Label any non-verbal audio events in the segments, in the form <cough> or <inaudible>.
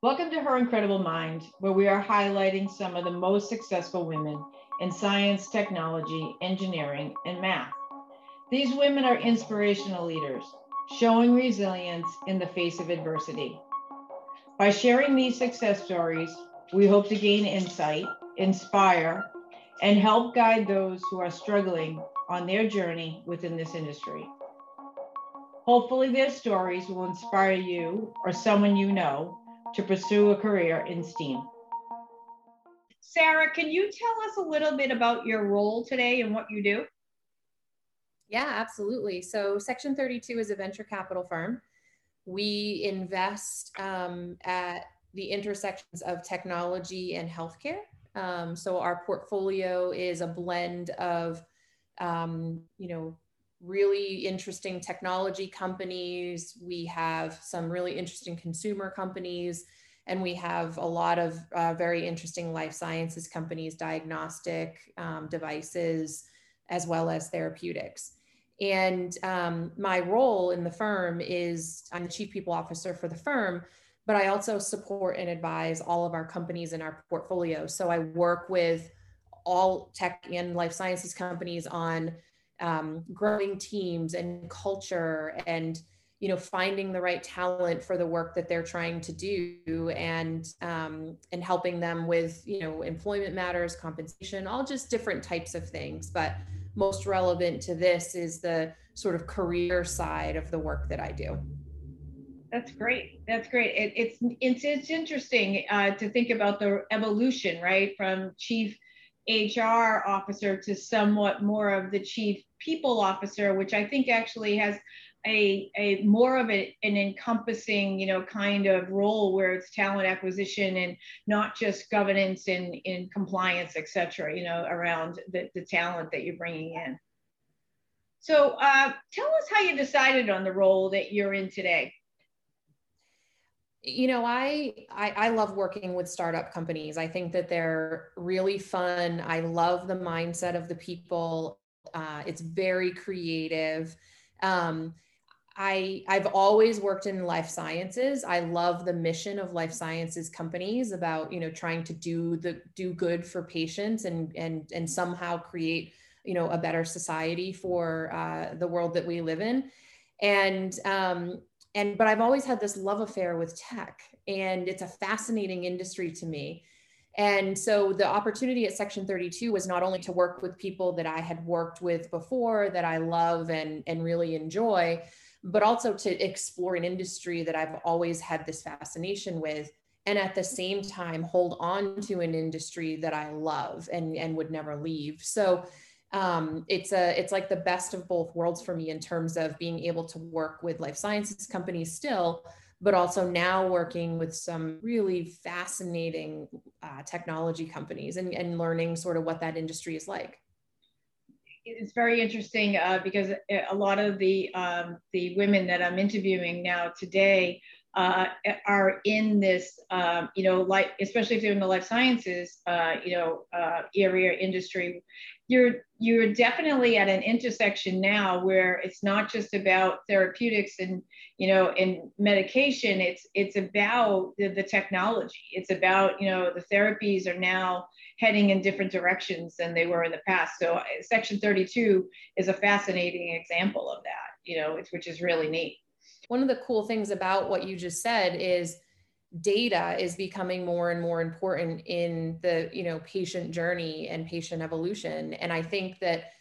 Welcome to Her Incredible Mind, where we are highlighting some of the most successful women in science, technology, engineering, and math. These women are inspirational leaders, showing resilience in the face of adversity. By sharing these success stories, we hope to gain insight, inspire, and help guide those who are struggling on their journey within this industry. Hopefully, their stories will inspire you or someone you know to pursue a career in STEAM. Sarah, can you tell us a little bit about your role today and what you do? Yeah, absolutely. So, Section 32 is a venture capital firm. We invest um, at the intersections of technology and healthcare. Um, so, our portfolio is a blend of, um, you know, really interesting technology companies. We have some really interesting consumer companies, and we have a lot of uh, very interesting life sciences companies, diagnostic um, devices, as well as therapeutics. And um, my role in the firm is I'm the chief people officer for the firm, but I also support and advise all of our companies in our portfolio. So I work with all tech and life sciences companies on um, growing teams and culture and you know finding the right talent for the work that they're trying to do and um, and helping them with you know employment matters compensation all just different types of things. But most relevant to this is the sort of career side of the work that i do. That's great. That's great. It, it's it's it's interesting uh, to think about the evolution right? From chief hr officer to somewhat more of the chief people officer, which I think actually has a, a more of a, an encompassing, you know, kind of role where it's talent acquisition and not just governance and in compliance, et cetera, you know, around the, the talent that you're bringing in. So uh, tell us how you decided on the role that you're in today. You know I, I, I love working with startup companies. I think that they're really fun. I love the mindset of the people uh, it's very creative. Um, I, I've always worked in life sciences. I love the mission of life sciences companies about, you know, trying to do the do good for patients and and and somehow create, you know, a better society for uh, the world that we live in. And um, and but I've always had this love affair with tech, and it's a fascinating industry to me. And so the opportunity at Section 32 was not only to work with people that I had worked with before that I love and, and really enjoy, but also to explore an industry that I've always had this fascination with. And at the same time, hold on to an industry that I love and, and would never leave. So um, it's a it's like the best of both worlds for me in terms of being able to work with life sciences companies still, but also now working with some really fascinating uh, technology companies and, and learning sort of what that industry is like. It's very interesting uh, because a lot of the um, the women that I'm interviewing now today uh, are in this, um, you know, like especially if they're in the life sciences, uh, you know, uh, area industry, you're you're definitely at an intersection now where it's not just about therapeutics and you know and medication. It's it's about the, the technology. It's about you know the therapies are now heading in different directions than they were in the past. So uh, Section 32 is a fascinating example of that. You know, which is really neat one of the cool things about what you just said is data is becoming more and more important in the you know patient journey and patient evolution. And i think that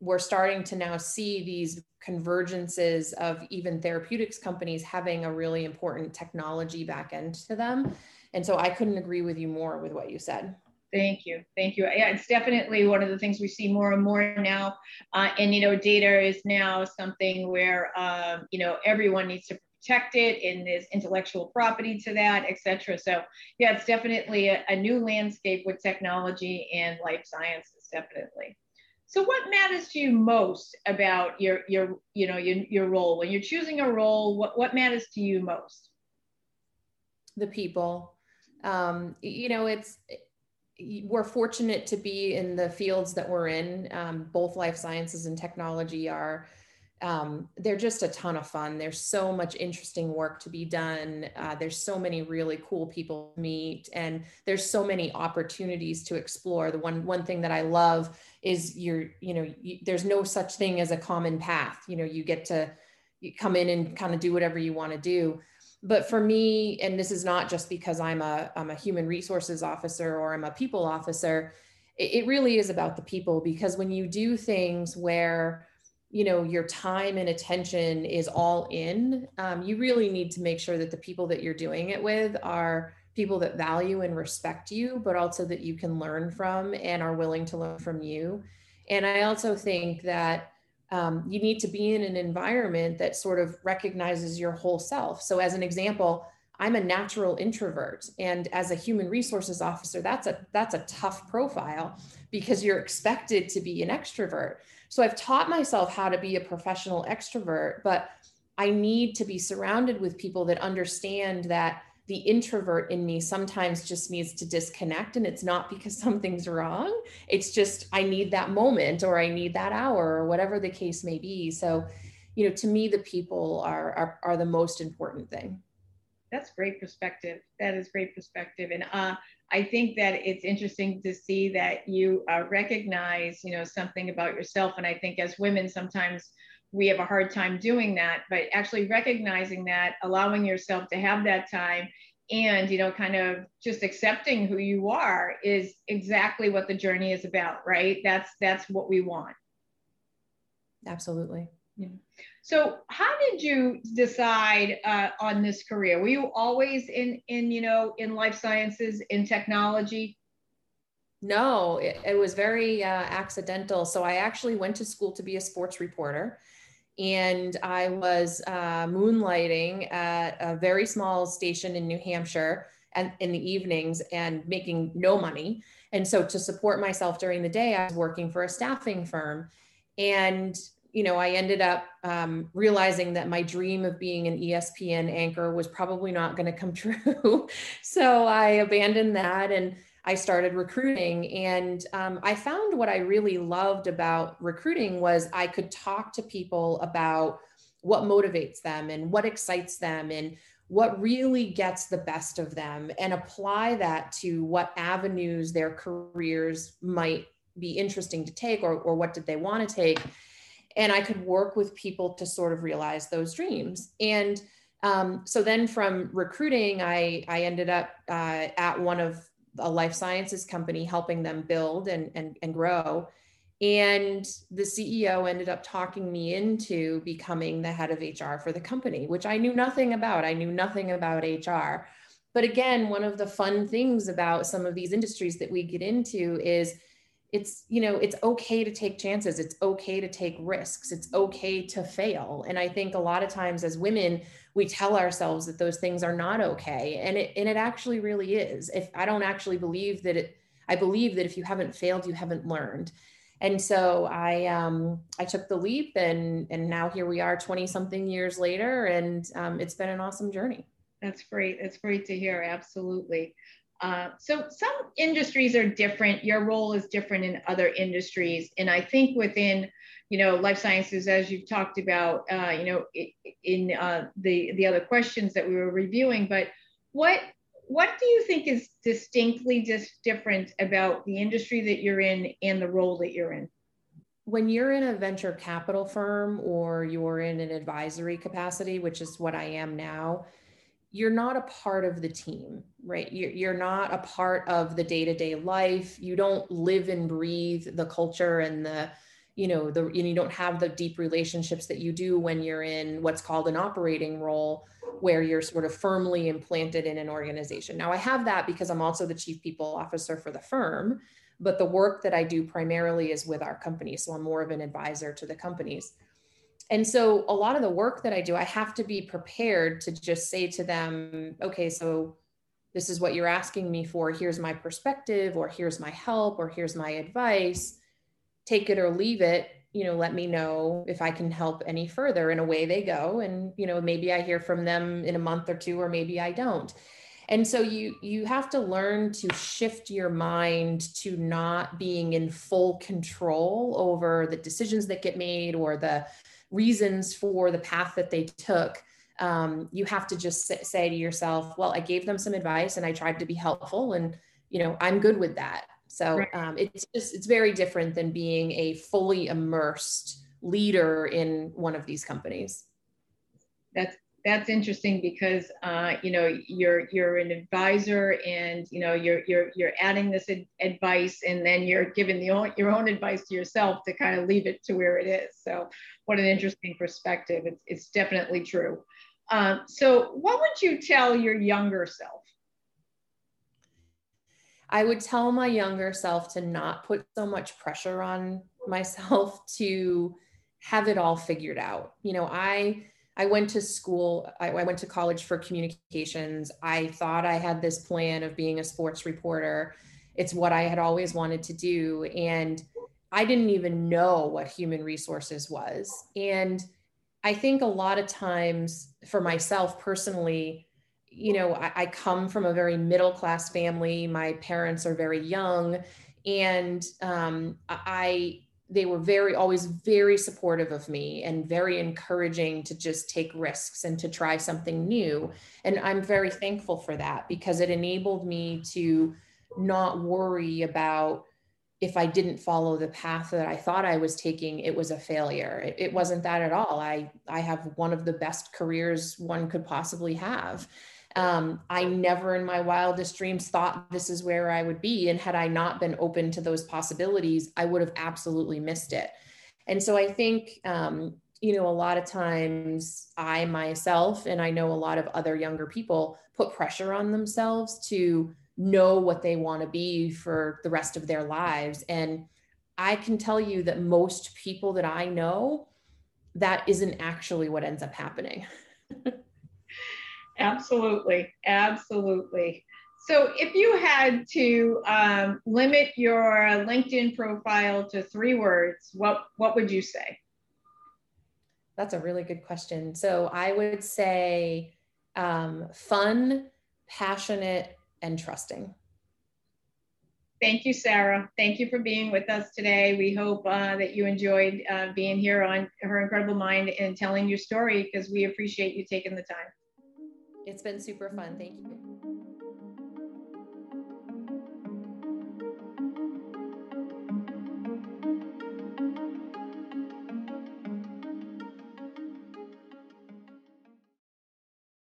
we're starting to now see these convergences of even therapeutics companies having a really important technology back end to them. And so i couldn't agree with you more with what you said Thank you. Thank you. Yeah, it's definitely one of the things we see more and more now. Uh, and, you know, data is now something where, um, you know, everyone needs to protect it and there's intellectual property to that, et cetera. So, yeah, it's definitely a, a new landscape with technology and life sciences, definitely. So what matters to you most about your, your you know, your, your role? When you're choosing a role, what, what matters to you most? The people. Um, you know, it's, we're fortunate to be in the fields that we're in. Um, both life sciences and technology are um, they're just a ton of fun. There's so much interesting work to be done. Uh, there's so many really cool people to meet, and there's so many opportunities to explore. The one one thing that I love is you're, you know, you, there's no such thing as a common path. You know, you get to you come in and kind of do whatever you want to do. But for me, and this is not just because I'm a I'm a human resources officer or I'm a people officer, it, it really is about the people because when you do things where you know your time and attention is all in um, you really need to make sure that the people that you're doing it with are people that value and respect you but also that you can learn from and are willing to learn from you. And i also think that um, you need to be in an environment that sort of recognizes your whole self. So as an example i'm a natural introvert and as a human resources officer that's a that's a tough profile because you're expected to be an extrovert. So I've taught myself how to be a professional extrovert, but I need to be surrounded with people that understand that the introvert in me sometimes just needs to disconnect and it's not because <laughs> something's wrong. It's just i need that moment or i need that hour or whatever the case may be. So you know to me the people are are, are the most important thing. That's great perspective. That is great perspective. And uh, I think that it's interesting to see that you uh, recognize, you know, something about yourself. And I think as women, sometimes we have a hard time doing that, but actually recognizing that, allowing yourself to have that time and, you know, kind of just accepting who you are is exactly what the journey is about, right? That's, that's what we want. Absolutely. Yeah. So, how did you decide uh, on this career? Were you always in in you know in life sciences in technology? No, it, it was very uh, accidental. So, I actually went to school to be a sports reporter, and I was uh, moonlighting at a very small station in New Hampshire and in the evenings and making no money. And so, to support myself during the day, I was working for a staffing firm, and you know, I ended up um, realizing that my dream of being an ESPN anchor was probably not going to come <laughs> true. so I abandoned that and I started recruiting. And um, I found what I really loved about recruiting was I could talk to people about what motivates them and what excites them and what really gets the best of them and apply that to what avenues their careers might be interesting to take or, or what did they want to take and I could work with people to sort of realize those dreams. And um, so then from recruiting, I, I ended up uh, at one of a life sciences company helping them build and, and, and grow. And the CEO ended up talking me into becoming the head of HR for the company, which I knew nothing about. I knew nothing about HR. But again, one of the fun things about some of these industries that we get into is it's you know it's okay to take chances. It's okay to take risks. It's okay to fail. And i think a lot of times as women we tell ourselves that those things are not okay. And it and it actually really is. If i don't actually believe that it i believe that if you haven't failed you haven't learned. And so i um i took the leap and and now here we are 20 something years later and um, it's been an awesome journey. That's great. That's great to hear. Absolutely uh, so some industries are different. Your role is different in other industries, and I think within, you know, life sciences, as you've talked about, uh, you know, in uh, the the other questions that we were reviewing. But what what do you think is distinctly just different about the industry that you're in and the role that you're in? When you're in a venture capital firm or you're in an advisory capacity, which is what I am now, you're not a part of the team, right? You're, not a part of the day to day life. You don't live and breathe the culture and the, you know, the, and you don't have the deep relationships that you do when you're in what's called an operating role, where you're sort of firmly implanted in an organization. Now, I have that because I'm also the chief people officer for the firm, but the work that I do primarily is with our company. So I'm more of an advisor to the companies and so a lot of the work that I do, I have to be prepared to just say to them, okay, so this is what you're asking me for. Here's my perspective, or here's my help, or here's my advice. Take it or leave it. You know, let me know if I can help any further. And away they go. And, you know, maybe I hear from them in a month or two, or maybe I don't. And so you you have to learn to shift your mind to not being in full control over the decisions that get made or the reasons for the path that they took um, you have to just say to yourself well i gave them some advice and i tried to be helpful and you know i'm good with that. So um, it's just it's very different than being a fully immersed leader in one of these companies. That's that's interesting because uh, you know you're you're an advisor and you know you're you're you're adding this ad- advice and then you're giving the own, your own advice to yourself to kind of leave it to where it is. So what an interesting perspective. It's, it's definitely true. Um, so what would you tell your younger self? I would tell my younger self to not put so much pressure on myself <laughs> to have it all figured out. You know i I went to school, I, I, went to college for communications. I thought I had this plan of being a sports reporter. It's what I had always wanted to do. And I didn't even know what human resources was. And I think a lot of times for myself personally, you know, I, I come from a very middle class family. My parents are very young. And um, I, they were very always very supportive of me and very encouraging to just take risks and to try something new. And i'm very thankful for that because it enabled me to not worry about if i didn't follow the path that i thought i was taking it was a failure. It, it wasn't that at all. I i have one of the best careers one could possibly have um, I never in my wildest dreams thought this is where I would be. And had I not been open to those possibilities, I would have absolutely missed it. And so I think, um, you know, a lot of times I myself, and I know a lot of other younger people, put pressure on themselves to know what they want to be for the rest of their lives. And I can tell you that most people that I know, that isn't actually what ends up happening. <laughs> Absolutely. Absolutely. So, if you had to um, limit your LinkedIn profile to three words, what, what would you say? That's a really good question. So, I would say um, fun, passionate, and trusting. Thank you, Sarah. Thank you for being with us today. We hope uh, that you enjoyed uh, being here on Her Incredible Mind and telling your story because we appreciate you taking the time. It's been super fun. Thank you.